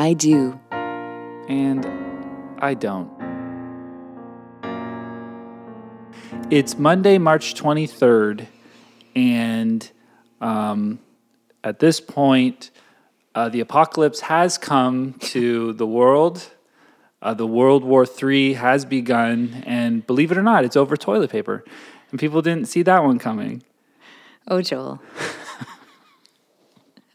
I do. And I don't. It's Monday, March 23rd, and um, at this point, uh, the apocalypse has come to the world. Uh, the World War III has begun, and believe it or not, it's over toilet paper. And people didn't see that one coming. Oh, Joel.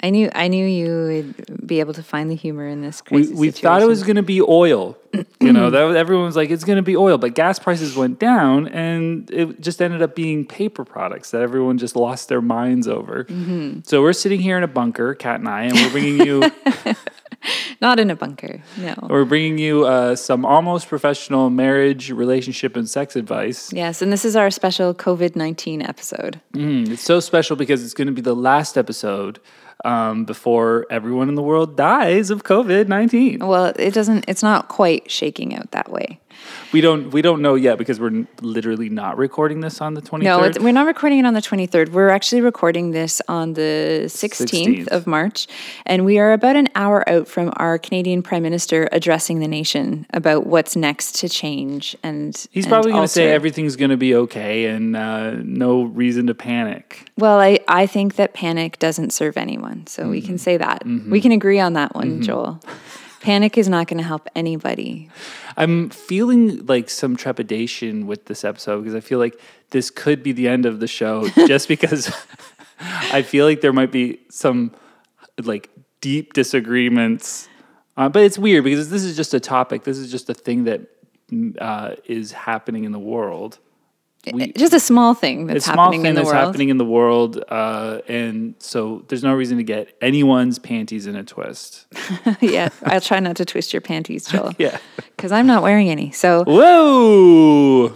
I knew I knew you would be able to find the humor in this We, crazy we thought it was going to be oil. You know, that was, everyone was like, it's going to be oil. But gas prices went down, and it just ended up being paper products that everyone just lost their minds over. Mm-hmm. So we're sitting here in a bunker, Kat and I, and we're bringing you not in a bunker. No. we're bringing you uh, some almost professional marriage, relationship, and sex advice. Yes, and this is our special COVID nineteen episode. Mm, it's so special because it's going to be the last episode um, before everyone in the world dies of COVID nineteen. Well, it doesn't. It's not quite shaking out that way. We don't we don't know yet because we're literally not recording this on the twenty No, it's, we're not recording it on the 23rd. We're actually recording this on the 16th, 16th. of March. And we are about an hour out from our Canadian Prime Minister addressing the nation about what's next to change. And He's and probably going to say everything's going to be okay and uh, no reason to panic. Well, I, I think that panic doesn't serve anyone. So we Mm-hmm. can say that. We can agree on that one, Joel. Panic is not going to help anybody. I'm feeling like some trepidation with this episode because I feel like this could be the end of the show just because I feel like there might be some like deep disagreements. Uh, but it's weird because this is just a topic. This is just a thing that mm, uh, is happening in the world. We, Just a small thing that's a small happening thing in the that's world. happening in the world, uh, and so there's no reason to get anyone's panties in a twist. yeah, I'll try not to twist your panties, Joel. Yeah. Because I'm not wearing any. So Whoa!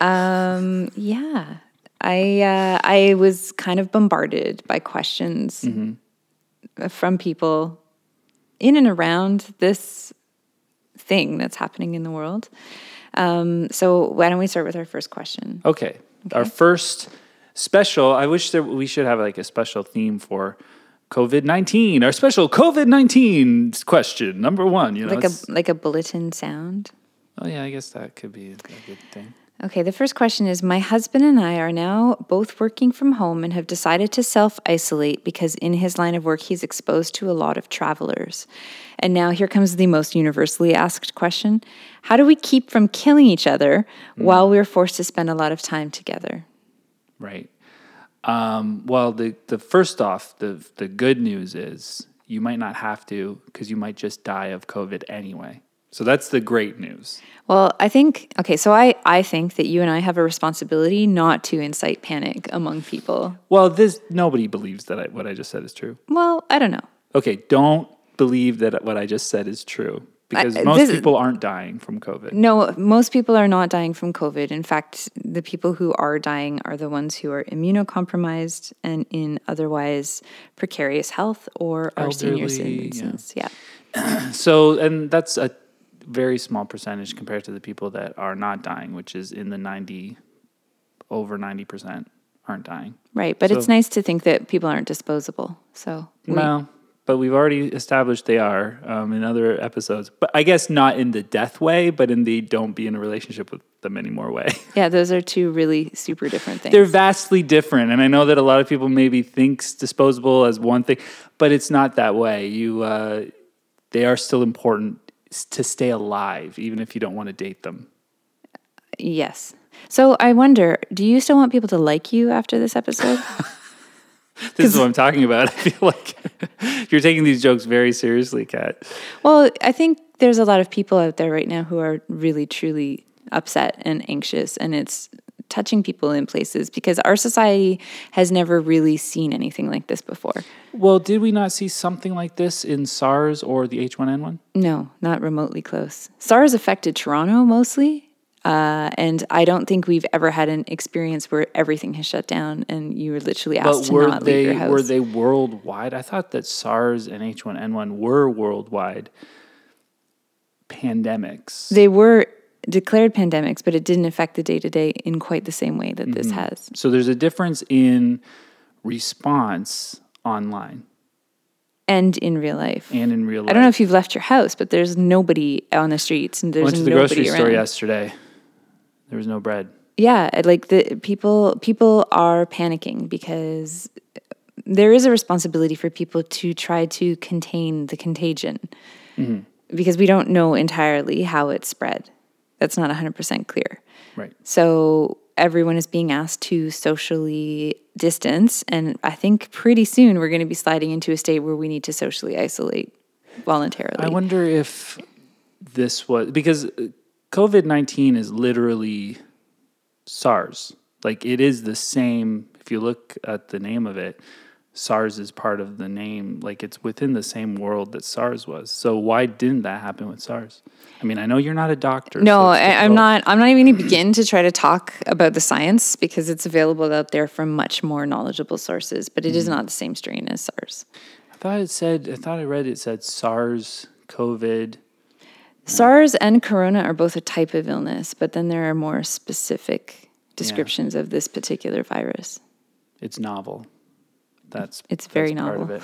Um, yeah. I uh, I was kind of bombarded by questions Mm-hmm. from people in and around this thing that's happening in the world. Um, so why don't we start with our first question? Okay. Our first special. I wish that we should have like a special theme for COVID nineteen. Our special COVID nineteen question number one. You know, Like a like a bulletin sound. oh yeah, I guess that could be a good thing. Okay, the first question is My husband and I are now both working from home and have decided to self isolate because in his line of work, he's exposed to a lot of travelers. And now here comes the most universally asked question How do we keep from killing each other while we're forced to spend a lot of time together? Right. Um, well, the the first off, the the good news is you might not have to because you might just die of COVID anyway. So that's the great news. Well, I think, okay, so I, I think that you and I have a responsibility not to incite panic among people. Well, this nobody believes that I, what I just said is true. Well, I don't know. Okay, don't believe that what I just said is true because I- most this- people aren't dying from COVID. No, most people are not dying from COVID. In fact, the people who are dying are the ones who are immunocompromised and in otherwise precarious health or are senior Elderly, yeah. Yeah. So, and that's a very small percentage compared to the people that are not dying, which is in the 90, over 90% aren't dying. Right. But it's nice to think that people aren't disposable. So, we- Well, but we've already established they are um, in other episodes. But I guess not in the death way, but in the don't be in a relationship with them anymore way. yeah, those are two really super different things. They're vastly different, and I know that a lot of people maybe thinks disposable as one thing, but it's not that way. You, uh, they are still important to stay alive, even if you don't want to date them. yes. So I wonder, do you still want people to like you after this episode? This is what I'm talking about. I feel like you're taking these jokes very seriously, Kat. Well, I think there's a lot of people out there right now who are really, truly upset and anxious, and it's touching people in places because our society has never really seen anything like this before. Well, did we not see something like this in SARS or the H1N1? No, not remotely close. SARS affected Toronto mostly. Uh, and I don't think we've ever had an experience where everything has shut down and you were literally asked But to were not leave they your house. were they worldwide? I thought that SARS and H1N1 were worldwide pandemics. they were declared pandemics, but it didn't affect the day to day in quite the same way that this Mm-hmm. has. So there's a difference in response online. and in real life. and in real life. I don't know if you've left your house, but there's nobody on the streets and there's I went to the grocery around. store yesterday. There was no bread. Yeah, like the people people are panicking because there is a responsibility for people to try to contain the contagion because we don't know entirely how it spread. That's not 100% clear. Right. So everyone is being asked to socially distance and I think pretty soon we're going to be sliding into a state where we need to socially isolate voluntarily. I wonder if this was because uh, COVID 19 is literally SARS. Like it is the same. If you look at the name of it, SARS is part of the name. Like it's within the same world that SARS was. So why didn't that happen with SARS? I mean, I know you're not a doctor. No, so I, I'm not. I'm not even going to begin to try to talk about the science because it's available out there from much more knowledgeable sources. But it Mm-hmm. is not the same strain as SARS. I thought it said. I thought I read it said SARS, COVID. SARS and Corona are both a type of illness, but then there are more specific descriptions of this particular virus. It's novel. That's It's very that's part of novel. it.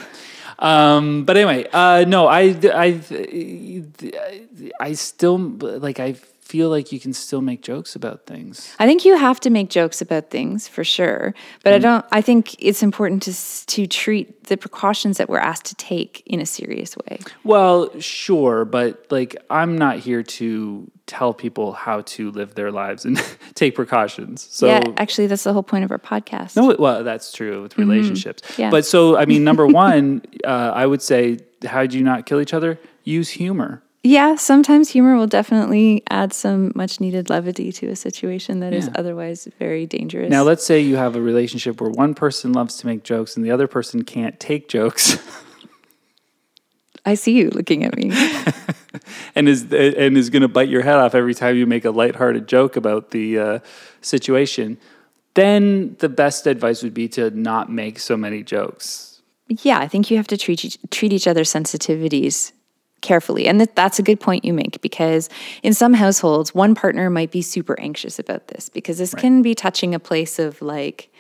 Um, but anyway, uh, no, I, I, I still like. I feel like you can still make jokes about things. I think you have to make jokes about things for sure, but I don't. I think it's important to to treat the precautions that we're asked to take in a serious way. Well, sure, but like I'm not here to tell people how to live their lives and take precautions. So yeah, actually, that's the whole point of our podcast. No, well, that's true with relationships. Mm-hmm. Yeah. But so, I mean, number one, uh, I would say, how do you not kill each other? Use humor. Yeah, sometimes humor will definitely add some much needed levity to a situation that is Yeah. otherwise very dangerous. Now, let's say you have a relationship where one person loves to make jokes and the other person can't take jokes, I see you looking at me. and is and is going to bite your head off every time you make a lighthearted joke about the uh, situation. Then the best advice would be to not make so many jokes. yeah, I think you have to treat each, treat each other's sensitivities carefully. And that, that's a good point you make because in some households, one partner might be super anxious about this because this can be touching a place of like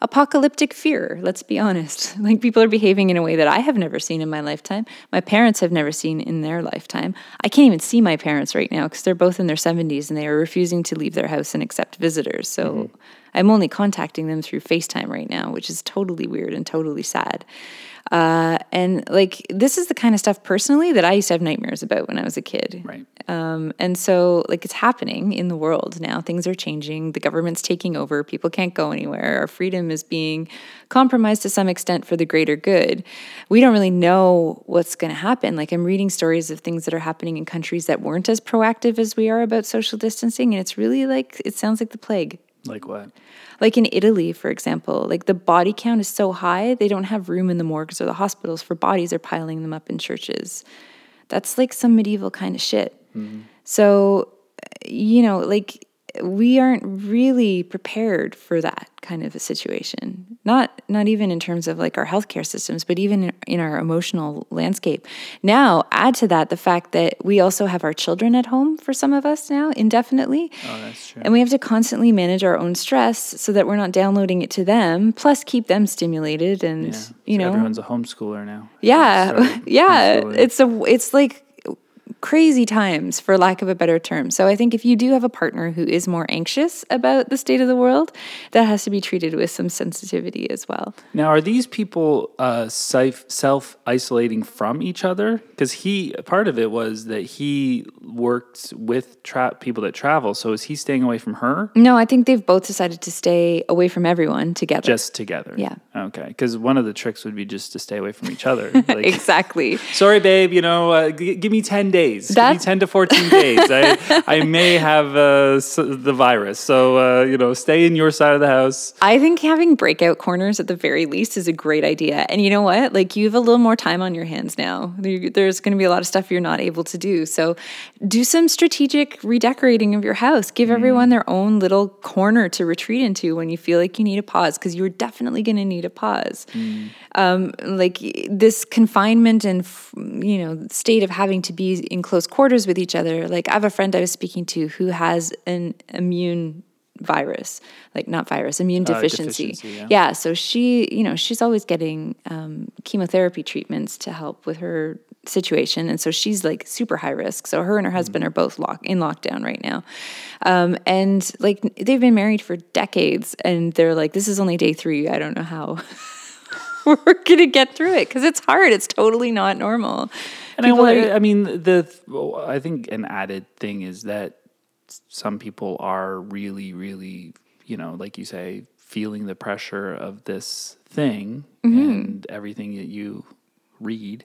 apocalyptic fear, let's be honest. Like people are behaving in a way that I have never seen in my lifetime. My parents have never seen in their lifetime. I can't even see my parents right now because they're both in their 70s and they are refusing to leave their house and accept visitors. So mm-hmm. I'm only contacting them through FaceTime right now, which is totally weird and totally sad. Uh, and like this is the kind of stuff personally that I used to have nightmares about when I was a kid. Right. Um, and so like it's happening in the world now. Things are changing. The government's taking over. People can't go anywhere. Our freedom is being compromised to some extent for the greater good. We don't really know what's going to happen. Like I'm reading stories of things that are happening in countries that weren't as proactive as we are about social distancing, and it's really like it sounds like the plague. Like what? Like in Italy, for example, like the body count is so high, they don't have room in the morgues or the hospitals for bodies. They're piling them up in churches. That's like some medieval kind of shit. Mm-hmm. So, you know, like we aren't really prepared for that kind of a situation. Not not even in terms of like our healthcare systems, but even in, in our emotional landscape. Now, add to that the fact that we also have our children at home for some of us now indefinitely. Oh, that's true. And we have to constantly manage our own stress so that we're not downloading it to them, plus keep them stimulated and Yeah. you So know everyone's a homeschooler now. yeah yeah it's a it's like crazy times for lack of a better term so i think if you do have a partner who is more anxious about the state of the world that has to be treated with some sensitivity as well Now, are these people uh, self isolating from each other? Because he part of it was that he worked with tra- people that travel. So is he staying away from her no i think they've both decided to stay away from everyone together just together? Yeah. Okay. Because one of the tricks would be just to stay away from each other. Like, exactly sorry, babe. You know, uh, g- give me ten days. Me That's- ten to fourteen days. I I may have uh, the virus. So uh, you know, stay in your side of the house. I think having breakout corners at the very least is a great idea. And you know what? Like you have a little more time on your hands now. There's going to be a lot of stuff you're not able to do. So do some strategic redecorating of your house. Give everyone their own little corner to retreat into when you feel like you need a pause because you're definitely going to need a pause. Um, like this confinement and you know state of having to be in close quarters with each other. Like I have a friend I was speaking to who has an immune virus, like not virus, immune Uh, deficiency. deficiency, yeah. So she, you know, she's always getting um, chemotherapy treatments to help with her situation, and so she's like super high risk. So her and her husband are both lock in lockdown right now, um, and like they've been married for decades, and they're like, this is only day three. I don't know how. We're gonna get through it because it's hard. It's totally not normal. And I, are- I mean, the I think an added thing is that some people are really, really, you know, like you say, feeling the pressure of this thing Mm-hmm. and everything that you read.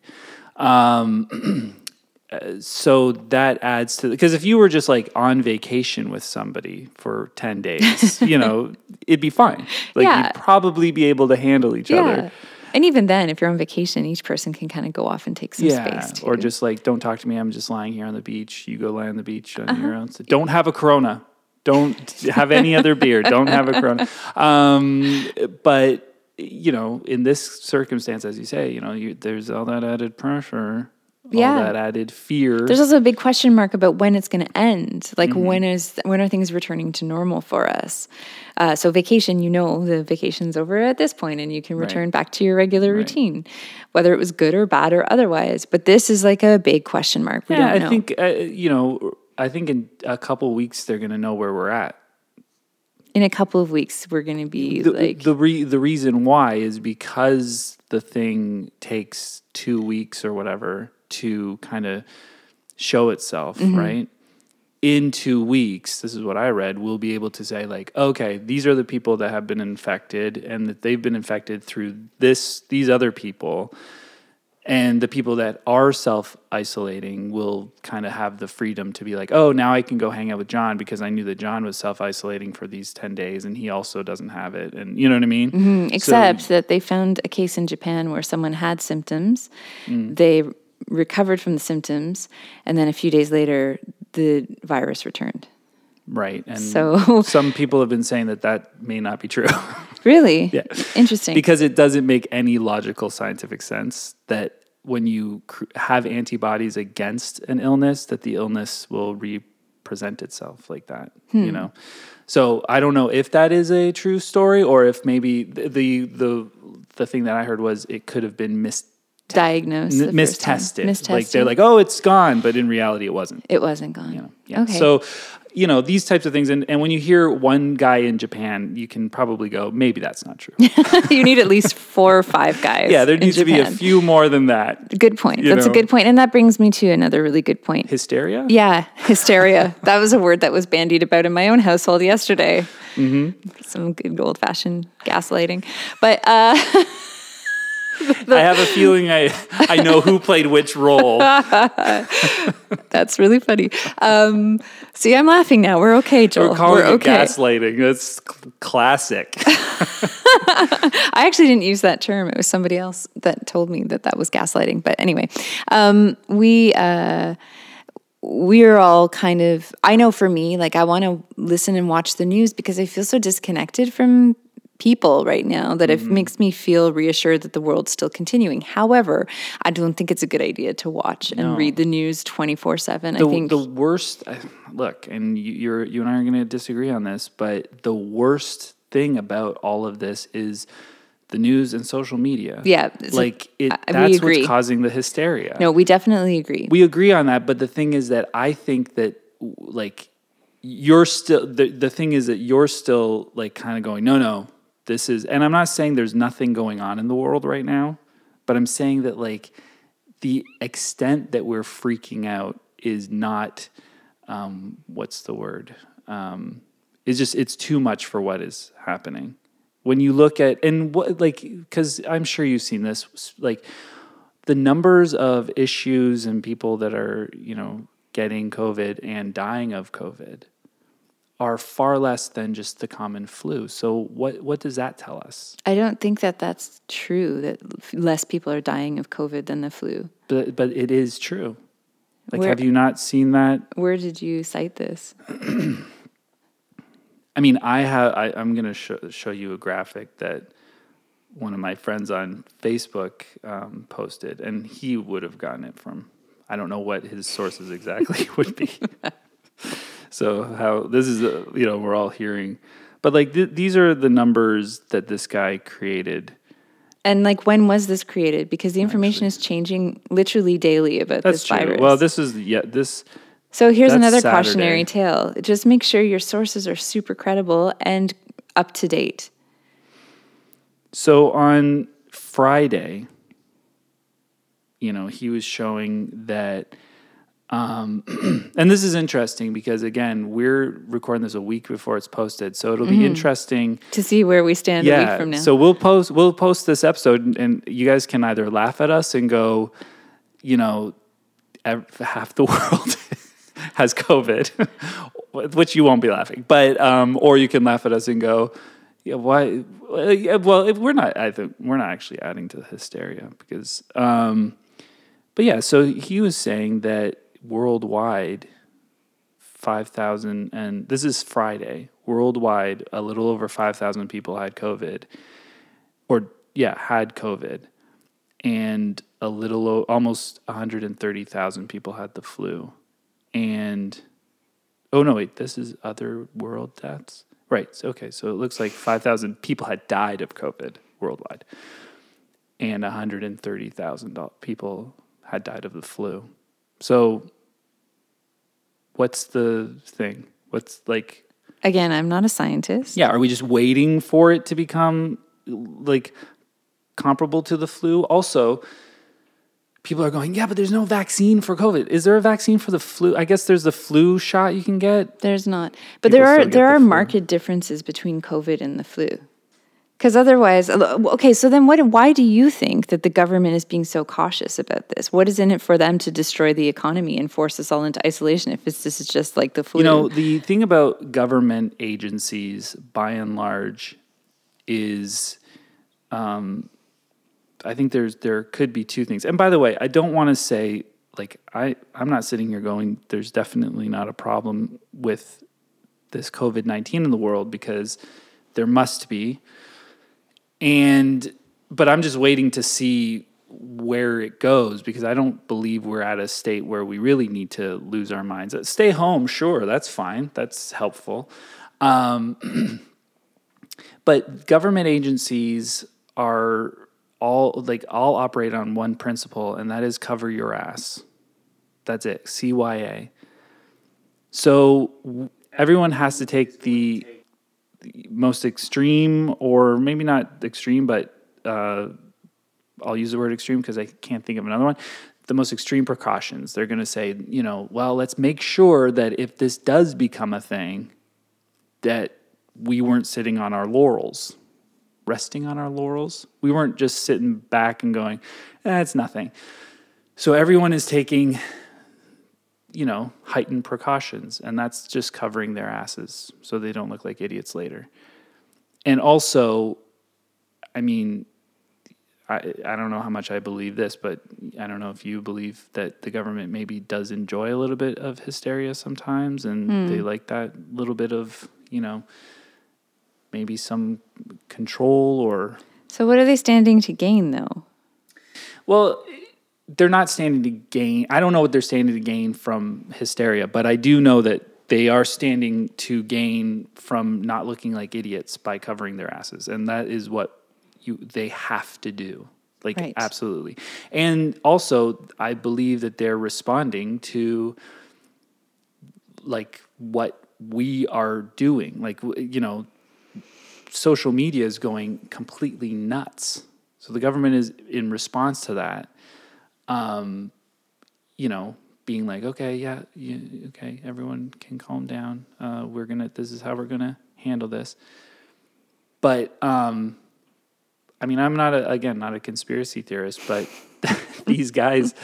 Um, uh, so that adds to because if you were just like on vacation with somebody for 10 days, you know, it'd be fine. Like Yeah. you'd probably be able to handle each other. And even then, if you're on vacation, each person can kind of go off and take some space too. Or just like, don't talk to me. I'm just lying here on the beach. You go lie on the beach on Uh-huh. your own. So don't have a Corona. Don't have any other beer. Don't have a Corona. Um, but you know, in this circumstance, as you say, you know, you, there's all that added pressure, Yeah. all that added fear. There's also a big question mark about when it's going to end. Like Mm-hmm. when is when are things returning to normal for us? Uh, so vacation, you know, the vacation's over at this point, and you can return back to your regular routine, whether it was good or bad or otherwise. But this is like a big question mark. We yeah, don't know. I think uh, you know. I think in a couple weeks they're going to know where we're at. in a couple of weeks we're going to be the, like the re- the reason why is because the thing takes two weeks or whatever to kind of show itself, Mm-hmm. right? In two weeks, this is what I read. We'll be able to say like, okay, these are the people that have been infected, and that they've been infected through this these other people, and the people that are self isolating will kind of have the freedom to be like, oh, now I can go hang out with John because I knew that John was self isolating for these 10 days and he also doesn't have it. And you know what I mean? Mm-hmm. Except that they found a case in Japan where someone had symptoms. Mm. They recovered from the symptoms, and then a few days later, the virus returned. Right. And So- some people have been saying that that may not be true Really? Yeah. Interesting. because it doesn't make any logical scientific sense that when you cr- have antibodies against an illness, that the illness will represent itself like that, Hmm. you know? So I don't know if that is a true story or if maybe the, the, the, the thing that I heard was it could have been mis- Diagnosed. the n- first time. mistested. Like they're like, oh, it's gone, but in reality, it wasn't. it wasn't gone. You know, yeah. Okay. So, you know, these types of things, and, and when you hear one guy in Japan, you can probably go, maybe that's not true. you need at least four or five guys. yeah, there needs to be a few more than that. Good point. That's know. a good point, and that brings me to another really good point. Hysteria. Yeah, hysteria. that was a word that was bandied about in my own household yesterday. Mm-hmm. Some good old fashioned gaslighting. But uh, I have a feeling I I know who played which role. that's really funny. Um, see, I'm laughing now. We're okay, Joel. We're calling it okay. gaslighting. That's cl- classic. I actually didn't use that term. It was somebody else that told me that that was gaslighting. But anyway, um, we uh, we're all kind of. I know for me, like I want to listen and watch the news because I feel so disconnected from people right now that it mm-hmm. makes me feel reassured that the world's still continuing. However, I don't think it's a good idea to watch and read the news 24 7. I think the worst look and you, you're you and i are going to disagree on this but the worst thing about all of this is the news and social media Yeah, like it I- that's what's causing the hysteria no, we definitely agree. we agree on that but the thing is that i think that like you're still the, the thing is that you're still like kind of going no no this is and i'm not saying there's nothing going on in the world right now but i'm saying that like the extent that we're freaking out is not um, what's the word? Um, it's just it's too much for what is happening. When you look at and what like because i'm sure you've seen this like the numbers of issues and people that are you know getting covid and dying of covid are far less than just the common flu so what what does that tell us I don't think that that's true, that less people are dying of COVID than the flu. but but it is true like Where- have you not seen that Where did you cite this? I mean, I have. I, I'm going to show, show you a graphic that one of my friends on Facebook um, posted, and he would have gotten it from. I don't know what his sources exactly would be. so how this is uh, you know we're all hearing, but like th- these are the numbers that this guy created. And like, when was this created? Because the information is changing literally daily about That's this true. virus. Well, this is yeah this so here's another Saturday. cautionary tale. Just make sure your sources are super credible and up to date. So on Friday, you know, he was showing that, um, and this is interesting because again, we're recording this a week before it's posted, so it'll be interesting. To see where we stand a week Yeah. from now. So we'll post we'll post this episode, and, and you guys can either laugh at us and go, you know, half the world has COVID, which you won't be laughing, but um, or you can laugh at us and go, yeah, why? Well, yeah, well, if we're not, I think we're not actually adding to the hysteria because, um, but yeah. So he was saying that worldwide, five thousand, and this is Friday. Worldwide, a little over five thousand people had COVID, or yeah, had COVID, and a little almost one hundred and thirty thousand people had the flu, and oh no, wait, this is other world deaths. Right. Okay. So it looks like 5,000 people had died of COVID worldwide, and 130,000 people had died of the flu. So, what's the thing? What's like, Again, I'm not a scientist. yeah, are we just waiting for it to become like comparable to the flu? Also, people are going, yeah, but there's no vaccine for COVID. Is there a vaccine for the flu? I guess there's the flu shot you can get. There's not. But People there are there the are flu. marked differences between COVID and the flu. Because otherwise, okay. So then, what? Why do you think that the government is being so cautious about this? What is in it for them to destroy the economy and force us all into isolation? If it's, this is just like the flu, You know, the thing about government agencies, by and large, is, um, I think there's there could be two things. And by the way, I don't want to say like I I'm not sitting here going. There's definitely not a problem with this COVID nineteen in the world because there must be. And but I'm just waiting to see where it goes because I don't believe we're at a state where we really need to lose our minds. Uh, Stay home, sure, that's fine. That's helpful. Um, but government agencies are all like all operate on one principle, and that is cover your ass. That's it. CYA. So everyone has to take the, the most extreme, or maybe not extreme, but uh, I'll use the word extreme because I can't think of another one. The most extreme precautions. They're going to say, you know, well, let's make sure that if this does become a thing, that we weren't sitting on our laurels, resting on our laurels. We weren't just sitting back and going, eh, nothing. So everyone is taking, you know, heightened precautions, and that's just covering their asses so they don't look like idiots later. And also, I mean, I, I don't know how much I believe this, but I don't know if you believe that the government maybe does enjoy a little bit of hysteria sometimes, and hmm. they like that little bit of, you know, maybe some control or so what are they standing to gain, though? well, they're not standing to gain. I don't know what they're standing to gain from hysteria, but I do know that they are standing to gain from not looking like idiots by covering their asses, and that is what you they have to do. Like Right. absolutely. And also, I believe that they're responding to like what we are doing. Like you know, social media is going completely nuts. So the government is in response to that, um, you know, being like, okay, yeah, you, okay, everyone can calm down. Uh, we're gonna, this is how we're gonna handle this. But um, I mean, I'm not a, again not a conspiracy theorist, but these guys,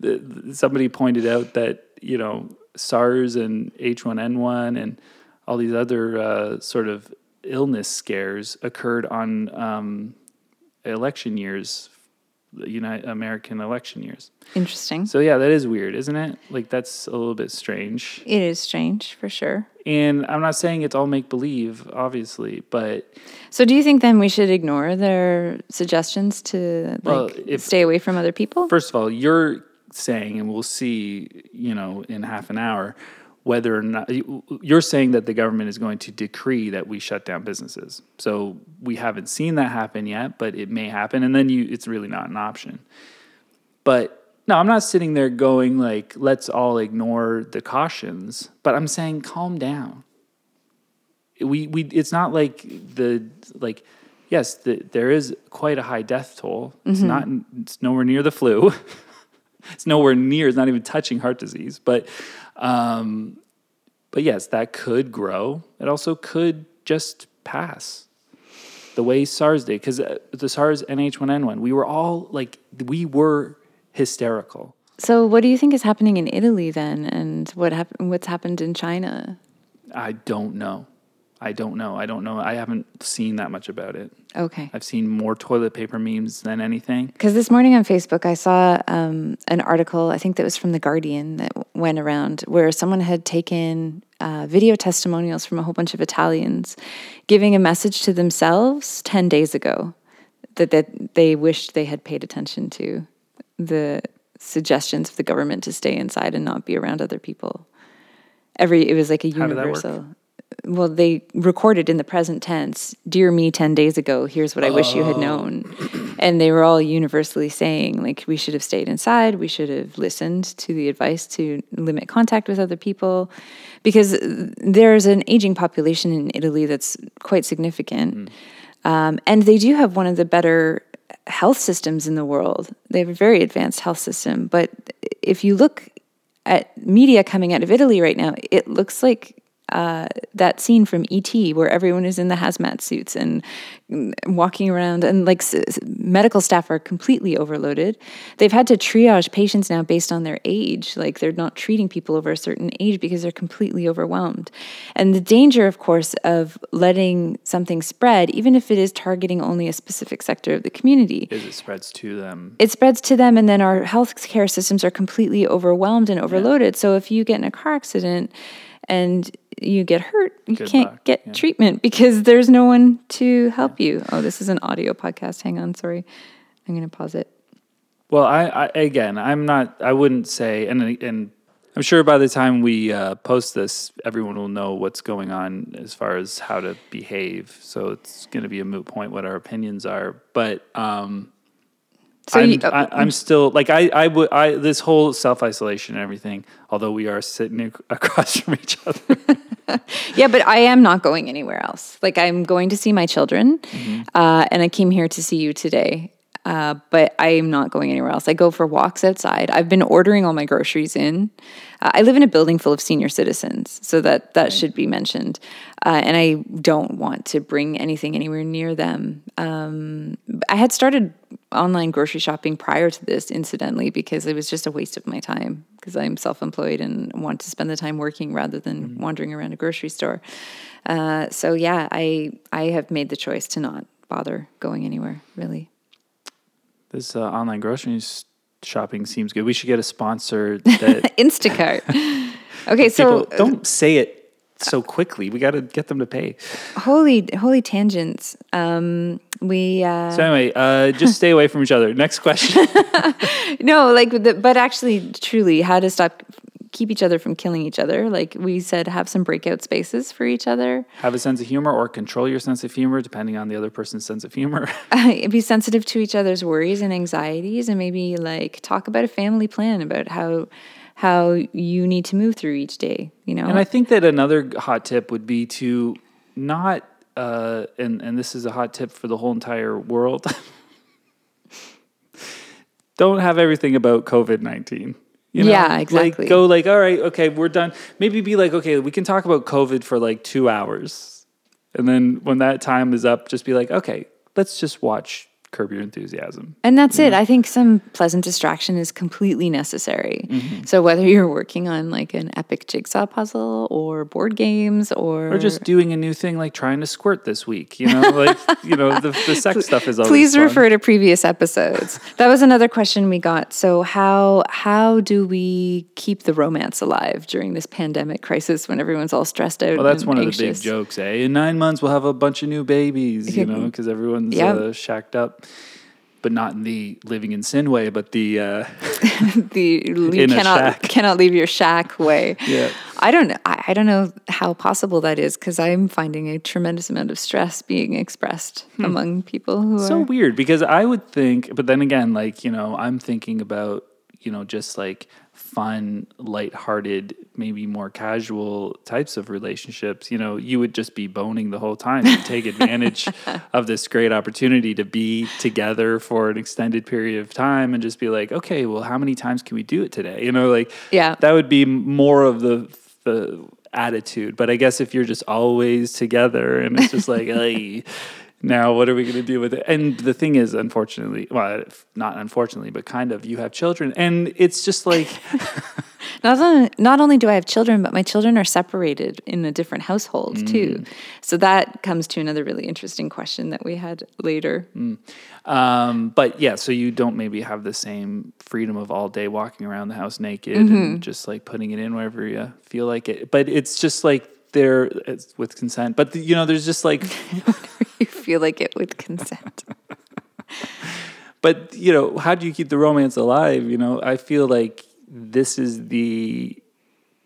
the, somebody pointed out that you know SARS and H1N1 and all these other uh, sort of illness scares occurred on um, election years, United American election years. Interesting. So yeah, that is weird, isn't it? Like that's a little bit strange. it is strange for sure. And I'm not saying it's all make believe, obviously, but So, do you think then we should ignore their suggestions to like Well, if- stay away from other people? first of all, you're saying, and we'll see, you know, in half an hour, whether or not you- you're saying that the government is going to decree that we shut down businesses. So we haven't seen that happen yet, but it may happen, and then you it's really not an option. But no, I'm not sitting there going like, let's all ignore the cautions. But I'm saying, calm down. We we it's not like the like yes, the, there is quite a high death toll. It's mm-hmm. not it's nowhere near the flu. it's nowhere near. It's not even touching heart disease. But um, but yes, that could grow. It also could just pass the way SARS did. Because the SARS NH1N1, we were all like, we were hysterical. So, what do you think is happening in Italy then, and what hap- what's happened in China? I don't know. I don't know. I don't know. I haven't seen that much about it. Okay. I've seen more toilet paper memes than anything. Because this morning on Facebook, I saw um, an article, I think that was from The Guardian, that went around where someone had taken uh, video testimonials from a whole bunch of Italians giving a message to themselves 10 days ago that, that they wished they had paid attention to the suggestions of the government to stay inside and not be around other people. Every it was like a How did that work? universal. Well, they recorded in the present tense, "Dear me, ten days ago. Here's what I wish you had Oh. known," and they were all universally saying, like, we should have stayed inside. We should have listened to the advice to limit contact with other people, because there's an aging population in Italy that's quite significant, um, and they do have one of the better health systems in the world. They have a very advanced health system, but if you look at media coming out of Italy right now, it looks like uh, that scene from ET where everyone is in the hazmat suits and mm, walking around, and like s- medical staff are completely overloaded. They've had to triage patients now based on their age. Like they're not treating people over a certain age because they're completely overwhelmed. And the danger, of course, of letting something spread, even if it is targeting only a specific sector of the community, Is it spreads to them? it spreads to them and then our healthcare systems are completely overwhelmed and overloaded so if you get in a car accident and you get hurt you Good can't luck, get yeah. treatment because there's no one to help you oh this is an audio podcast hang on sorry i'm going to pause it Well, I, I again, I'm not. I wouldn't say, and and I'm sure by the time we uh, post this, everyone will know what's going on as far as how to behave. So it's going to be a moot point what our opinions are. But um, so I'm, you, uh, I, I'm still like I I would I this whole self isolation and everything. Although we are sitting across from each other, yeah but i am not going anywhere else like i'm going to see my children Mm-hmm. uh, and i came here to see you today uh, but I am not going anywhere else. I go for walks outside. I've been ordering all my groceries in. Uh, I live in a building full of senior citizens, so that that should be mentioned. Uh, and I don't want to bring anything anywhere near them. Um, I had started online grocery shopping prior to this, incidentally, because it was just a waste of my time because I'm self-employed and want to spend the time working rather than wandering around a grocery store. Uh, so yeah, I I have made the choice to not bother going anywhere really. This uh, online grocery shopping seems good. We should get a sponsor that Instacart. Okay, so don't say it so quickly. We got to get them to pay. holy holy tangents. Um, we uh, So anyway, uh, just stay away from each other. Next question. no like the, but actually truly how to stop keep each other from killing each other. Like we said, have some breakout spaces for each other. Have a sense of humor or control your sense of humor depending on the other person's sense of humor. be sensitive to each other's worries and anxieties, and maybe like talk about a family plan about how how you need to move through each day. You know, and I think that another hot tip would be to not uh, and and this is a hot tip for the whole entire world. Don't have everything about COVID nineteen. You know? Yeah, exactly. Like go like, all right, okay, we're done. Maybe be like, okay, we can talk about COVID for like two hours, and then when that time is up, just be like, okay, let's just watch Curb Your Enthusiasm. And that's it. I think some pleasant distraction is completely necessary. Mm-hmm. So whether you're working on like an epic jigsaw puzzle or board games or, Or just doing a new thing like trying to squirt this week, you know, like you know the, the sex stuff is always please fun. refer to previous episodes. that was another question we got. So how how do we keep the romance alive during this pandemic crisis when everyone's all stressed out? Well, that's one of the big jokes, eh? In nine months, we'll have a bunch of new babies, you know, because everyone's Yeah. uh, shacked up. But not in the living in sin way, but the uh, the you cannot cannot leave your shack way. Yeah. I don't know. I, I don't know how possible that is because I'm finding a tremendous amount of stress being expressed among people who Hmm. so are. weird because I would think, but then again, like, you know, I'm thinking about, you know, just like fun, lighthearted, maybe more casual types of relationships. You know, you would just be boning the whole time and take advantage of this great opportunity to be together for an extended period of time and just be like, okay, well, how many times can we do it today? You know, like, Yeah. that would be more of the, the attitude. But I guess if you're just always together and it's just like, hey, now what are we going to do with it? And the thing is, unfortunately, well, not unfortunately, but kind of, you have children, and it's just like, Not only, not only do I have children, but my children are separated in a different household Mm. too. So that comes to another really interesting question that we had later. um, but yeah, so you don't maybe have the same freedom of all day walking around the house naked Mm-hmm. and just like putting it in wherever you feel like it. But it's just like there it's with consent. But you know, there's just like feel like it with consent. but you know how do you keep the romance alive? You know i feel like this is the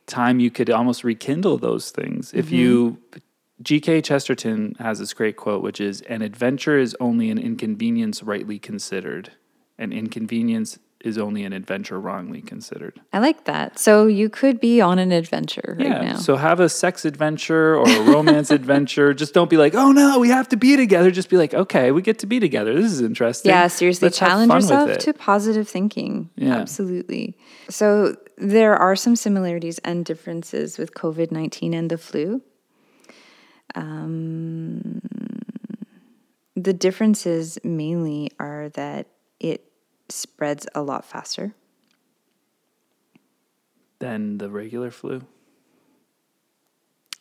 time you could almost rekindle those things. If you mm-hmm. gk chesterton has this great quote which is an adventure is only an inconvenience rightly considered. An inconvenience is only an adventure wrongly considered I like that. So you could be on an adventure right yeah now. so have a sex adventure or a romance adventure just don't be like oh no we have to be together just be like okay we get to be together this is interesting Yeah, seriously, Let's challenge yourself to positive thinking. Yeah. Absolutely. So there are some similarities and differences with COVID 19 and the flu. Um, the differences mainly are that spreads a lot faster. than the regular flu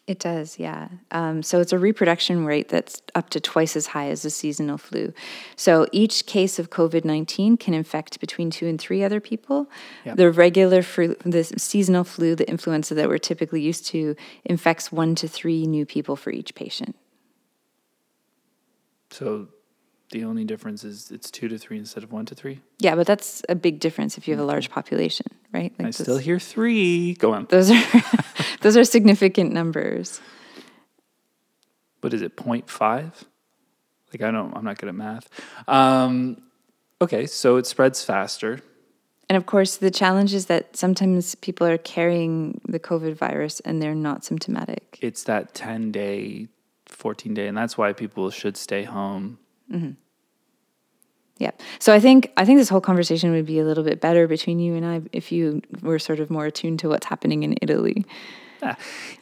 It does, yeah. Um, so it's a reproduction rate that's up to twice as high as the seasonal flu. So each case of COVID 19 can infect between two and three other people. Yep. The regular flu, the seasonal flu, the influenza that we're typically used to, infects one to three new people for each patient. So the only difference is it's two to three instead of one to three. Yeah, but that's a big difference if you have a large population, right? I Like still those- hear three. Go on. those are those are significant numbers. What is it? 0.5? Like I don't. I'm not good at math. Um, okay, so it spreads faster. And of course, the challenge is that sometimes people are carrying the COVID virus and they're not symptomatic. It's that 10 day, 14 day, and that's why people should stay home. Yeah. So I think I think this whole conversation would be a little bit better between you and I if you were sort of more attuned to what's happening in Italy.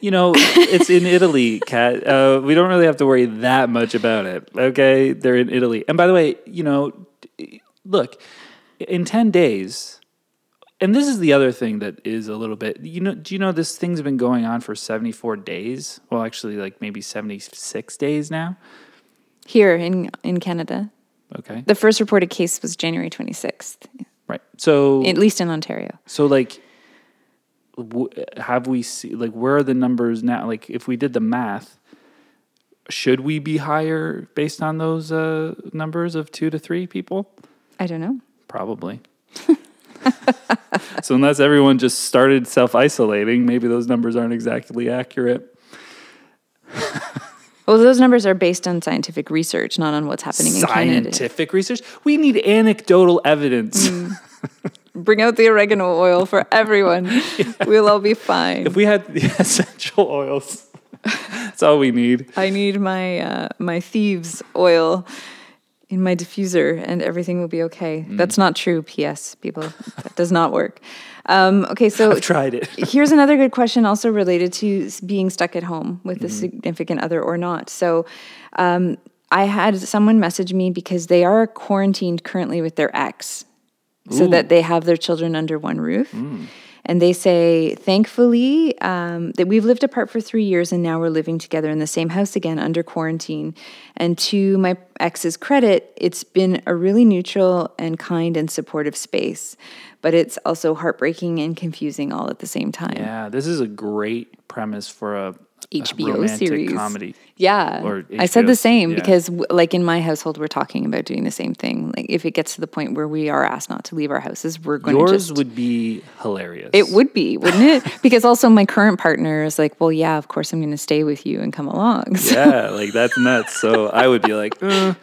You know, it's in Italy, Kat. Uh, we don't really have to worry that much about it. Okay, they're in Italy, and by the way, you know, look, in ten days, and this is the other thing that is a little bit. You know, do you know this thing's been going on for seventy four days? Well, actually, like maybe seventy six days now. Here in in Canada, Okay, the first reported case was January 26th, right. So, at least in Ontario. so like. w- Have we see like where are the numbers now? Like if we did the math, should we be higher based on those uh, numbers of two to three people? I don't know. Probably. so unless everyone just started self isolating, maybe those numbers aren't exactly accurate. Well, those numbers are based on scientific research, not on what's happening in Canada. Scientific research. We need anecdotal evidence. Mm. Bring out the oregano oil for everyone. We'll all be fine. If we had the essential oils, that's all we need. I need my uh, my thieves oil in my diffuser, and everything will be okay. Mm. That's not true. P.S. People, that does not work. Um, okay, so I've tried it. here's another good question, also related to being stuck at home with Mm-hmm. a significant other or not. So. Um, I had someone message me because they are quarantined currently with their ex, so that they have their children under one roof. Mm. And they say, thankfully, um, that we've lived apart for three years and now we're living together in the same house again under quarantine. And to my ex's credit, it's been a really neutral and kind and supportive space. But it's also heartbreaking and confusing all at the same time. Yeah, this is a great premise for a HBO series. comedy. Yeah. Or I said the same yeah. because, like, in my household, we're talking about doing the same thing. Like, if it gets to the point where we are asked not to leave our houses, we're going to Yours just. would be hilarious. it would be, wouldn't it? because also, my current partner is like, well, yeah, of course, I'm going to stay with you and come along. So, Yeah, like that's nuts. So I would be like, uh.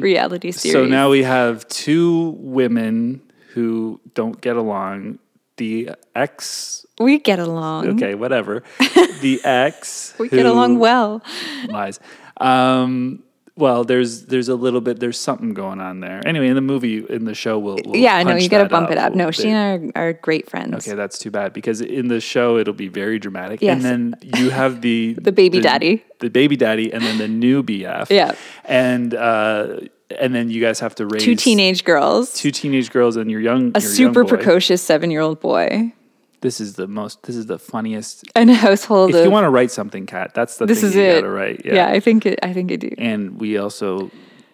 reality series. so now we have two women who don't get along. The ex, we get along. okay, whatever. The ex, We get along well. lies. Um, well, there's there's a little bit there's something going on there. Anyway, in the movie, in the show, we'll, we'll yeah, no, you got to bump it up. We'll- No, she and I are, are great friends. Okay, that's too bad because in the show it'll be very dramatic, Yes. and then you have the The baby daddy. the baby daddy, and then the new BF. Yeah. and uh, and then you guys have to raise Two teenage girls, two teenage girls and your young a your super young precocious seven year old boy, This is the most. This is the funniest. and a household If of. you want to write something, Kat, that's the this thing is you it. gotta write. Yeah. I think it. I think I do. and we also.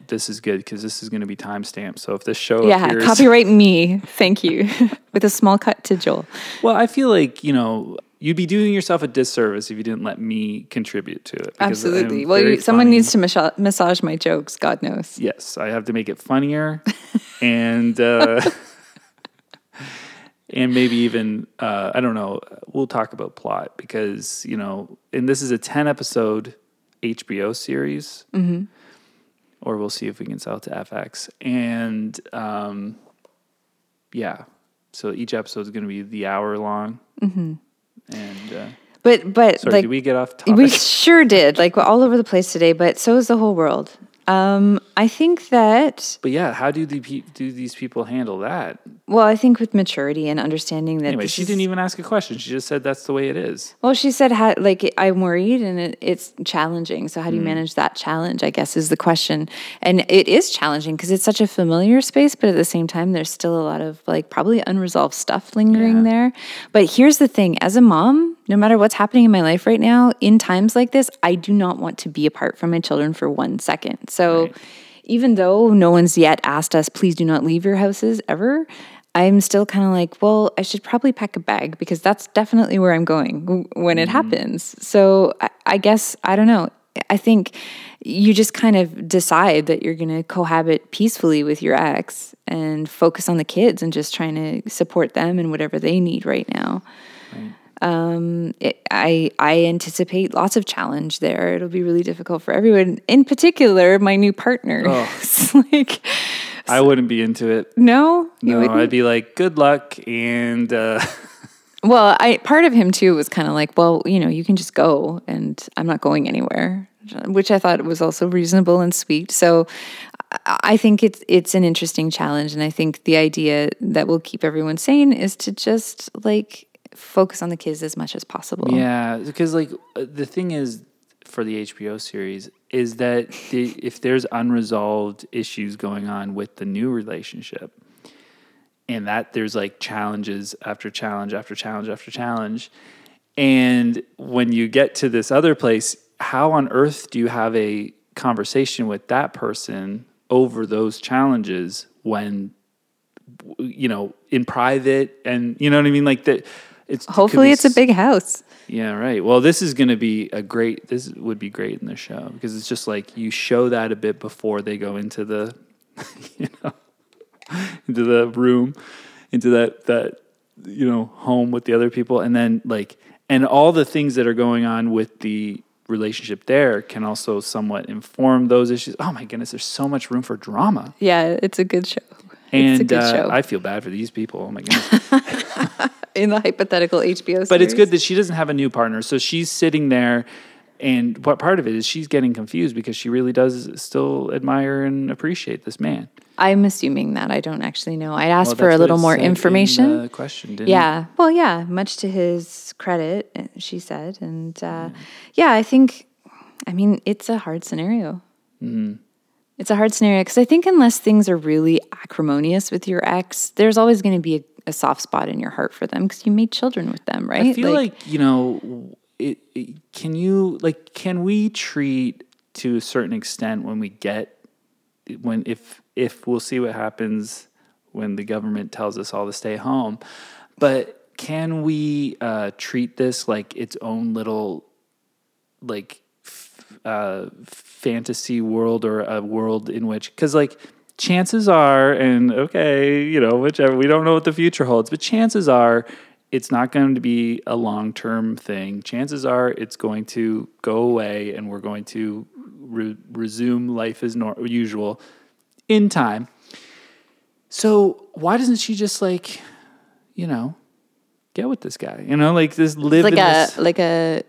This is good because this is going to be timestamped. So if this show Yeah, appears, copyright me. Thank you. With a small cut to Joel. Well, I feel like you know you'd be doing yourself a disservice if you didn't let me contribute to it. because Absolutely. Well, you, someone funny. needs to massa- massage my jokes. God knows. Yes, I have to make it funnier, and uh, and maybe even uh, I don't know. We'll talk about plot because you know, and this is a ten episode HBO series, mm-hmm. or we'll see if we can sell it to FX. And um, yeah, so each episode is going to be the hour long, mm-hmm. And. Uh, But but Sorry, like did we get off topic? we sure did. Like we're all over the place today. But so is the whole world. Um, I think that but yeah, how do the pe- do these people handle that? well, I think with maturity and understanding that Anyway, she is- didn't even ask a question. She just said that's the way it is. Well, she said, how, like, I'm worried and it, it's challenging. So, how do you hmm. manage that challenge? I guess is the question. And it is challenging because it's such a familiar space, but at the same time, there's still a lot of like probably unresolved stuff lingering Yeah. there. But here's the thing as a mom, no matter what's happening in my life right now, in times like this, I do not want to be apart from my children for one second. So, Right. Even though no one's yet asked us, please do not leave your houses ever, I'm still kind of like, well, I should probably pack a bag because that's definitely where I'm going when it mm-hmm. happens. So I, I guess, I don't know. I think you just kind of decide that you're going to cohabit peacefully with your ex and focus on the kids and just trying to support them and whatever they need right now. Um, it, I I anticipate lots of challenge there. It'll be really difficult for everyone, in particular my new partner. It's like I wouldn't be into it. no, No? I'd be like, good luck. And uh, Well, I part of him too was kind of like, well, you know, you can just go, and I'm not going anywhere, which I thought was also reasonable and sweet. So, I think it's it's an interesting challenge, and I think the idea that will keep everyone sane is to just like focus on the kids as much as possible. yeah, because like uh, the thing is for the HBO series is that the, if there's unresolved issues going on with the new relationship, and that there's like challenges after challenge after challenge after challenge. And when you get to this other place, how on earth do you have a conversation with that person over those challenges when you know in private and you know what I mean like that it's Hopefully, it's a big house. yeah, right. Well, this is going to be a great. This would be great in the show because it's just like you show that a bit before they go into the, you know, into the room, into that that you know home with the other people, and then like and all the things that are going on with the relationship there can also somewhat inform those issues. Oh my goodness, there's so much room for drama, Yeah, it's a good show. And uh. I feel bad for these people. Oh my goodness. in the hypothetical HBO series. But it's good that she doesn't have a new partner. So she's sitting there, and what part of it is she's getting confused because she really does still admire and appreciate this man. I'm assuming that. I don't actually know. I'd ask Well, for a little more in information. the question, didn't Yeah. Well, yeah, much to his credit, uh, she said. And uh, yeah, I think, I mean, it's a hard scenario. Mm-hmm. It's a hard scenario because I think unless things are really acrimonious with your ex, there's always going to be a, a soft spot in your heart for them because you made children with them, right? I feel like, you know, it, it- can you like can we treat to a certain extent when we get when if if we'll see what happens when the government tells us all to stay home, but can we uh, treat this like its own little like uh, fantasy world or a world in which because like chances are and okay you know whichever we don't know what the future holds but chances are it's not going to be a long term thing. Chances are it's going to go away and we're going to re- resume life as nor- usual in time. So why doesn't she just like you know get with this guy? You know like this live like a this like a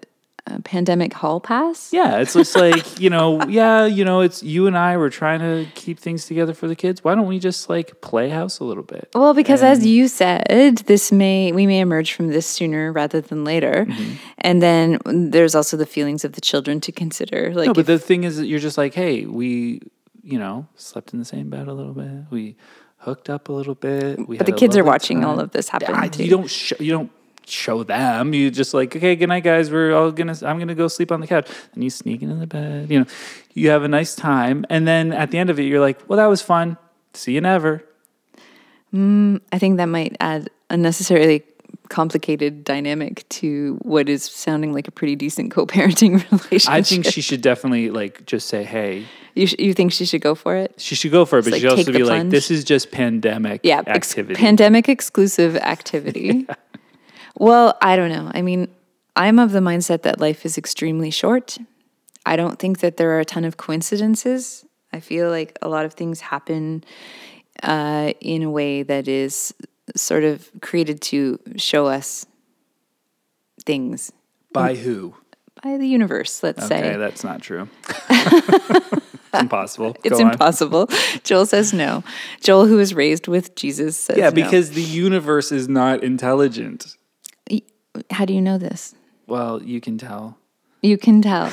pandemic hall pass. yeah, it's just like, you know, yeah, you know, it's you and I were trying to keep things together for the kids. Why don't we just like play house a little bit? Well, because as you said, this may we may emerge from this sooner rather than later, Mm-hmm. and then there's also the feelings of the children to consider. Like, No, but if- the thing is that you're just like, hey, we, you know, slept in the same bed a little bit. We hooked up a little bit. We but the kids are watching all of this happen. I- you don't show, you don't show them. You just like, okay, good night, guys. We're all gonna. I'm gonna go sleep on the couch. And you sneak into the bed. You know, you have a nice time, and then at the end of it, you're like, well, that was fun. See you never. Mm, I think that might add unnecessarily complicated dynamic to what is sounding like a pretty decent co-parenting relationship. I think she should definitely like just say, hey, you, sh- you think she should go for it? she should go for it, but like she should also be the like, this is just pandemic Yeah, ex- activity. pandemic exclusive activity. Well, I don't know. I mean, I'm of the mindset that life is extremely short. I don't think that there are a ton of coincidences. I feel like a lot of things happen uh, in a way that is sort of created to show us things By who? by the universe, let's Okay, say. that's not true. it's impossible. It's Go impossible. Joel says no. Joel, who was raised with Jesus, says Yeah, no. because the universe is not intelligent. How do you know this? Well, you can tell. You can tell.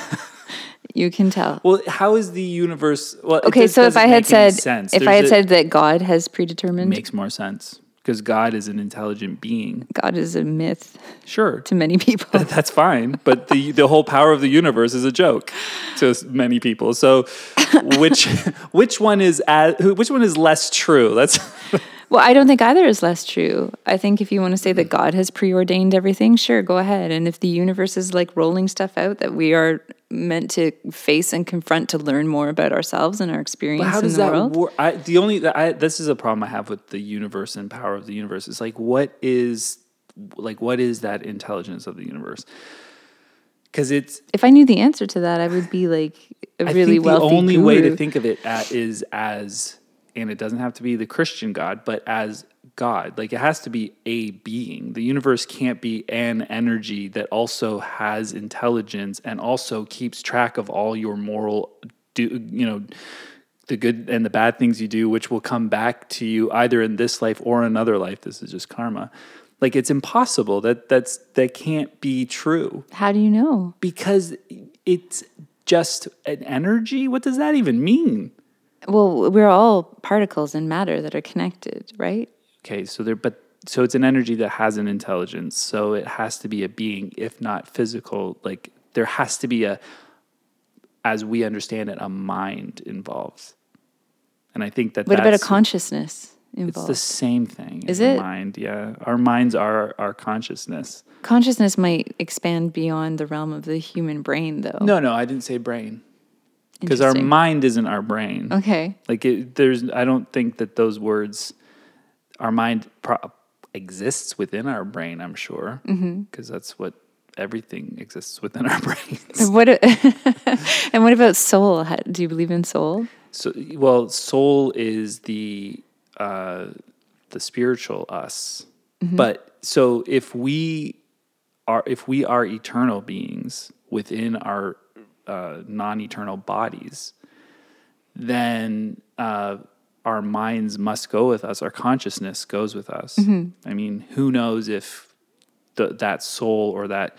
you can tell. Well, how is the universe? Well, it Okay, just so if I had said sense. if I had a- said that God has predetermined, makes more sense because God is an intelligent being. God is a myth Sure, to many people. that's fine, but the the whole power of the universe is a joke to many people. So, which which one is as, which one is less true? That's well, I don't think either is less true. I think if you want to say that mm. God has preordained everything, sure, go ahead. And if the universe is like rolling stuff out that we are meant to face and confront to learn more about ourselves and our experience how in does the that world. work? I, the only I, this is a problem I have with the universe and power of the universe. Is like what is like what is that intelligence of the universe? Because it's If I knew the answer to that, I would be like a I really I think the wealthy only way to think of it at is as, and it doesn't have to be the Christian God, but as God. Like it has to be a being. The universe can't be an energy that also has intelligence and also keeps track of all your moral, do you know, the good and the bad things you do, which will come back to you either in this life or another life. This is just karma. Like it's impossible. That that's that can't be true How do you know? because it's just an energy. What does that even mean? Well, we're all particles in matter that are connected, right? Okay, so there, but so it's an energy that has an intelligence. So it has to be a being, if not physical. Like there has to be a, as we understand it, a mind involved. And I think that What about a consciousness involved. It's the same thing. Is it? mind? Yeah, our minds are our consciousness. Consciousness might expand beyond the realm of the human brain, though. No, no, I didn't say brain because our mind isn't our brain. Okay. Like it, there's, I don't think that those words, our mind pro- exists within our brain. I'm sure because that's what everything exists within our brains. And what? and what about soul? How, do you believe in soul? So, well, soul is the uh, the spiritual us. But so if we are if we are eternal beings within our uh, non-eternal bodies, then uh, our minds must go with us. Our consciousness goes with us. I mean, who knows if the, that soul or that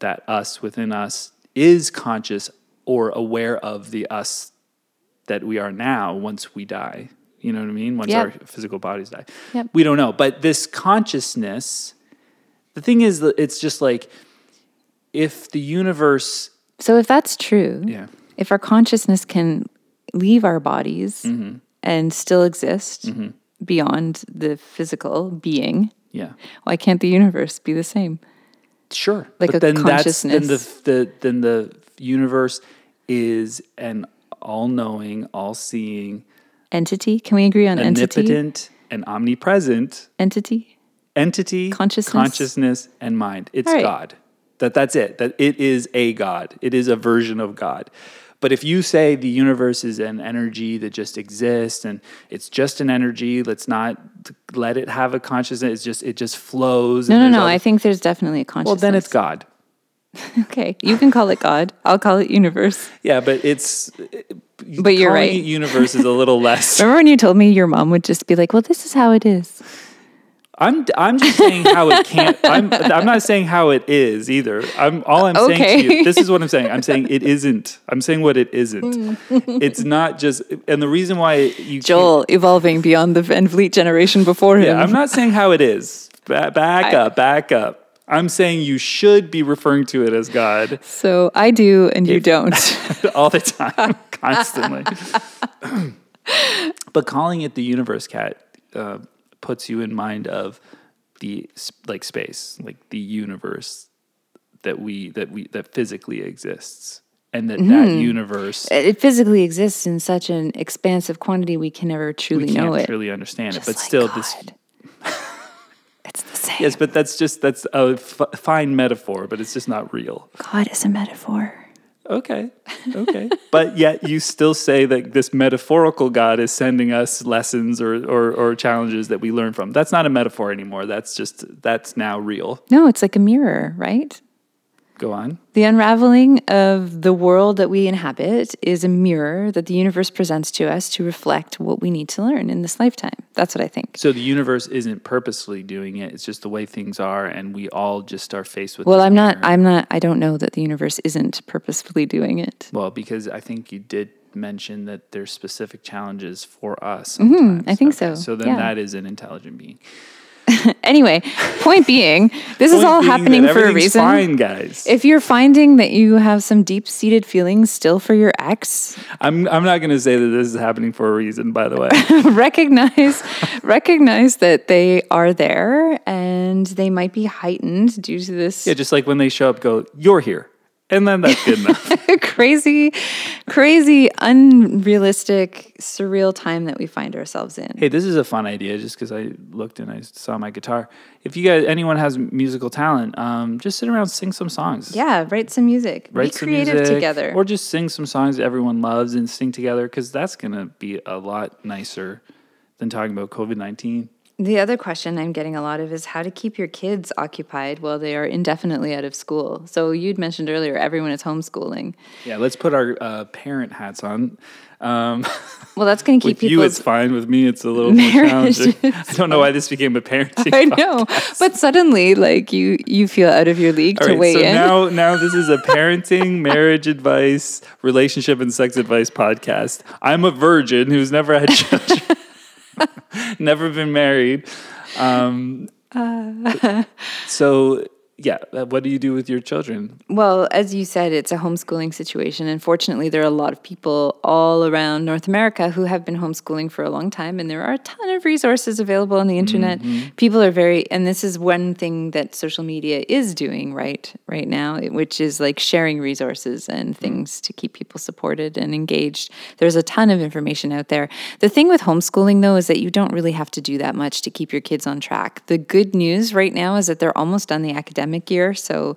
that us within us is conscious or aware of the us that we are now once we die. You know what I mean? Once Yep. our physical bodies die. Yep. We don't know. But this consciousness, the thing is it's just like if the universe, So, if that's true, yeah, if our consciousness can leave our bodies Mm-hmm. and still exist beyond the physical being, yeah. why can't the universe be the same? Sure, Like a but then that's then the, consciousness. the then the universe is an all-knowing, all-seeing, Entity? Can we agree on entity? omnipotent, and omnipresent Entity? entity, Consciousness? consciousness, and mind. It's right. God. That that's it. That it is a God. It is a version of God. But if you say the universe is an energy that just exists and it's just an energy, let's not let it have a consciousness. It's just it just flows. No, no, no. I think there's definitely a consciousness. well, then it's God. Okay. You can call it God. I'll call it universe. Yeah, but it's. But you're right. universe is a little less. Remember when you told me your mom would just be like, well, this is how it is? I'm I'm just saying how it can't. I'm I'm not saying how it is either. I'm all I'm saying to you. This is what I'm saying. I'm saying it isn't. I'm saying what it isn't. it's not just. And the reason why you Joel evolving beyond the Van Vliet generation before him. Yeah, I'm not saying how it is. Ba- back I- up, back up. I'm saying you should be referring to it as God So I do, and you don't. all the time, constantly. but calling it the universe Kat uh, puts you in mind of the like space, like the universe that we that we that physically exists, and that that Mm-hmm. universe it physically exists in such an expansive quantity we can never truly we can't know it. truly understand it. But like still, this it's the same. yes, but that's just that's a f- fine metaphor, but it's just not real. God is a metaphor. Okay. Okay. but yet you still say that this metaphorical God is sending us lessons or, or, or challenges that we learn from. That's not a metaphor anymore. That's just, that's now real. No, it's like a mirror, right? Go on. The unraveling of the world that we inhabit is a mirror that the universe presents to us to reflect what we need to learn in this lifetime. That's what I think. So the universe isn't purposely doing it. It's just the way things are. And we all just are faced with Well, I'm not. I'm not, I don't know that the universe isn't purposefully doing it. well, because I think you did mention that there's specific challenges for us. Mm-hmm, I think so, So then yeah. that is an intelligent being. Anyway, point being, this is all happening for a reason. Fine, guys. If you're finding that you have some deep seated feelings still for your ex, I'm, I'm not going to say that this is happening for a reason, by the way. recognize recognize that they are there and they might be heightened due to this Yeah, just like when they show up, go, you're here. And then that's good enough. crazy, crazy, unrealistic, surreal time that we find ourselves in. hey, this is a fun idea just because I looked and I saw my guitar. If you guys, anyone has musical talent, um, just sit around, sing some songs. Yeah, write some music. Write be creative music, together. Or just sing some songs everyone loves and sing together because that's going to be a lot nicer than talking about COVID 19. The other question I'm getting a lot of is how to keep your kids occupied while they are indefinitely out of school. So you'd mentioned earlier everyone is homeschooling. Yeah, let's put our uh, parent hats on. Um, Well, that's going to keep with you, it's fine. With me, it's a little more challenging. I don't know why this became a parenting. I know, but suddenly, like you, you feel out of your league All to right, weigh so in. now now this is a parenting, marriage advice, relationship and sex advice podcast. I'm a virgin who's never had children, never been married. Um, Uh. so yeah, uh, what do you do with your children? Well, as you said, it's a homeschooling situation. And fortunately, there are a lot of people all around North America who have been homeschooling for a long time. And there are a ton of resources available on the internet. People are very, and this is one thing that social media is doing right right now, which is like sharing resources and things to keep people supported and engaged. There's a ton of information out there. The thing with homeschooling, though, is that you don't really have to do that much to keep your kids on track. The good news right now is that they're almost done the academic year. So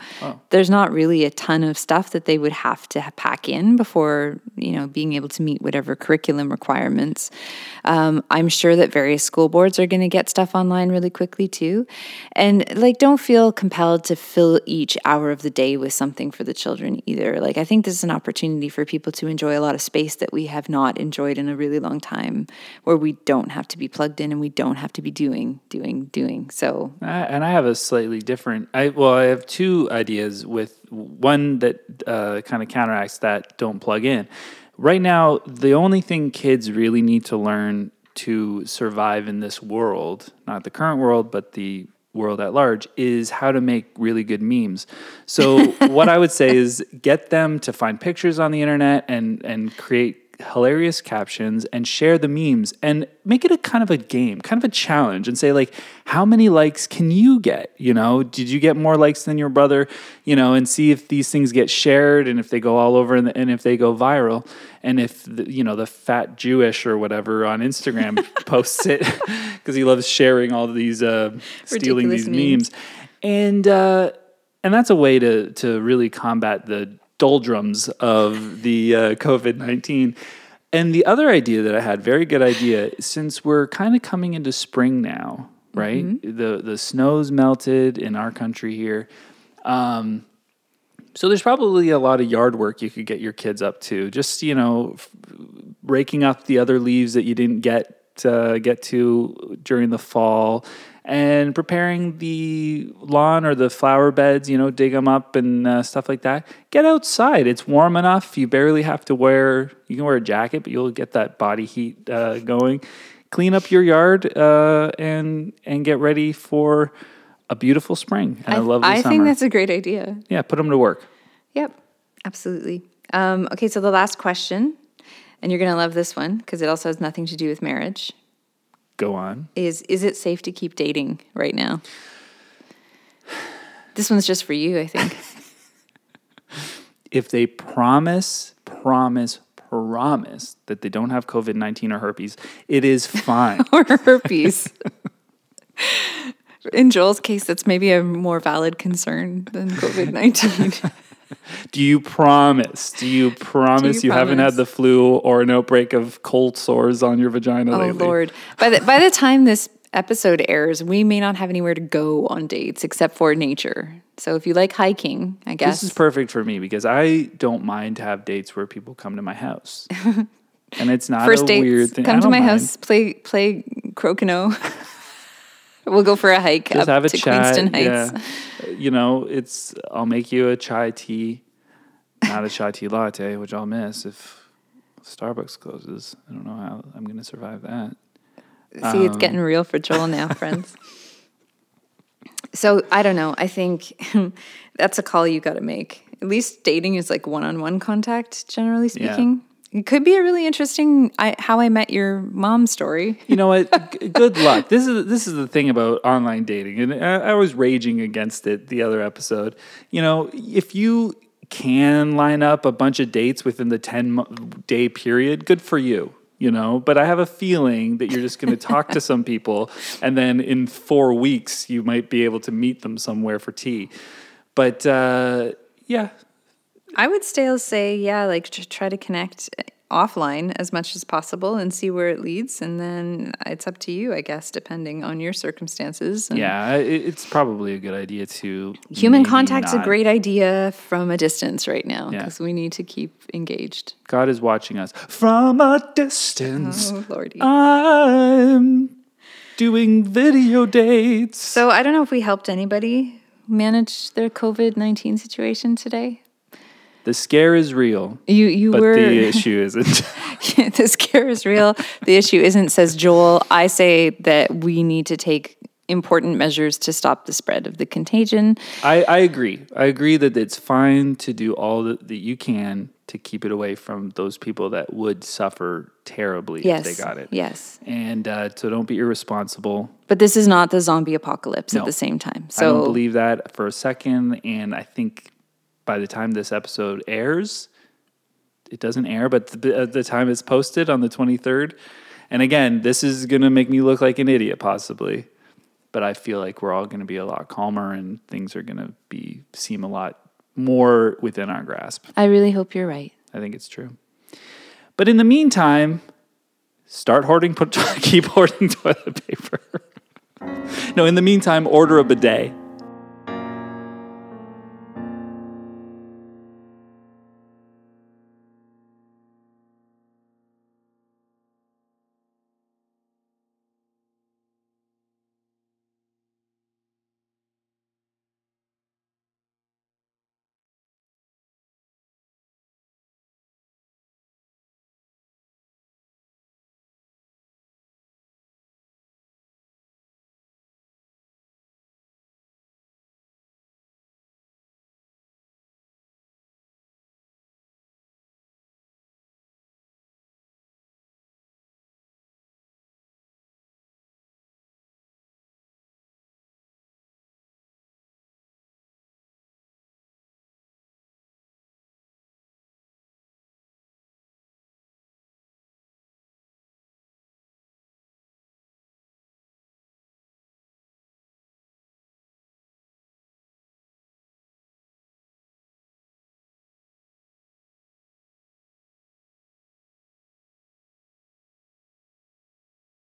there's not really a ton of stuff that they would have to pack in before, you know, being able to meet whatever curriculum requirements. Um, I'm sure that various school boards are going to get stuff online really quickly too. And like, don't feel compelled to fill each hour of the day with something for the children either. Like, I think this is an opportunity for people to enjoy a lot of space that we have not enjoyed in a really long time, where we don't have to be plugged in and we don't have to be doing, doing, doing. So, I, and I have a slightly different. I well, I have two ideas. With one that uh, kind of counteracts that. Don't plug in. Right now, the only thing kids really need to learn to survive in this world, not the current world, but the world at large, is how to make really good memes. So, what I would say is get them to find pictures on the internet and and create hilarious captions and share the memes and make it a kind of a game, kind of a challenge and say like how many likes can you get? You know, did you get more likes than your brother? You know, and see if these things get shared and if they go all over and, and if they go viral and if the, you know the fat Jewish or whatever on Instagram posts it because he loves sharing all these uh, stealing Ridiculous these memes. memes and uh, and that's a way to to really combat the doldrums of the uh, COVID nineteen. And the other idea that I had, very good idea, since we're kind of coming into spring now, right? The the snow's melted in our country here. Um, so there's probably a lot of yard work you could get your kids up to. Just you know, f- raking up the other leaves that you didn't get uh, get to during the fall, and preparing the lawn or the flower beds. You know, dig them up and uh, stuff like that. Get outside. It's warm enough. You barely have to wear. You can wear a jacket, but you'll get that body heat uh, going. Clean up your yard uh, and and get ready for a beautiful spring and a lovely I summer. think that's a great idea. yeah, put them to work. Yep, absolutely. Um, okay, so the last question, and you're going to love this one because it also has nothing to do with marriage, Go on. is Is it safe to keep dating right now? This one's just for you, I think. if they promise, promise, promise that they don't have COVID 19 or herpes, it is fine. or herpes. In Joel's case, that's maybe a more valid concern than COVID 19. Do you promise? Do you promise you, haven't had the flu or an outbreak of cold sores on your vagina oh, lately? Oh Lord. By the, by the time this episode airs, we may not have anywhere to go on dates except for nature. So if you like hiking, I guess. This is perfect for me because I don't mind to have dates where people come to my house. and it's not First a dates, weird thing. Come to my mind. house, play play crokinole. we'll go for a hike Just up have a to chat. Queenston Heights. Yeah. You know, it's I'll make you a chai tea, not a chai tea latte, which I'll miss if Starbucks closes. I don't know how I'm going to survive that. See, it's Um, getting real for Joel now, friends. So I don't know. I think that's a call you got to make. At least dating is like one-on-one contact, generally speaking. It could be a really interesting I, "How I Met Your Mom" story. You know what? G- Good luck. This is this is the thing about online dating, and I, I was raging against it the other episode. You know, if you can line up a bunch of dates within the ten day period, good for you. You know, but I have a feeling that you're just going to talk to some people, and then in four weeks you might be able to meet them somewhere for tea. But uh, yeah, I would still say, yeah, like tr- try to connect eh, offline as much as possible and see where it leads, and then it's up to you, I guess, depending on your circumstances. and- yeah, it's probably a good idea to Human contact's a great idea from a distance right now Yeah. because we need to keep engaged. God is watching us from a distance. Oh, Lordy. I'm doing video dates. so I don't know if we helped anybody manage their COVID 19 situation today. The scare is real, You, you but were. the issue isn't. the scare is real. The issue isn't, says Joel. I say that we need to take important measures to stop the spread of the contagion. I, I agree. I agree that it's fine to do all that, that you can to keep it away from those people that would suffer terribly Yes. if they got it. Yes. And uh, so don't be irresponsible. But this is not the zombie apocalypse at the same time. I don't believe that for a second. And I think by the time this episode airs, it doesn't air, but the, at the time it's posted on the 23rd. And again, this is going to make me look like an idiot, possibly. But I feel like we're all going to be a lot calmer and things are going to be seem a lot more within our grasp. I really hope you're right. I think it's true. But in the meantime, start hoarding, put, keep hoarding toilet paper. no, in the meantime, order a bidet.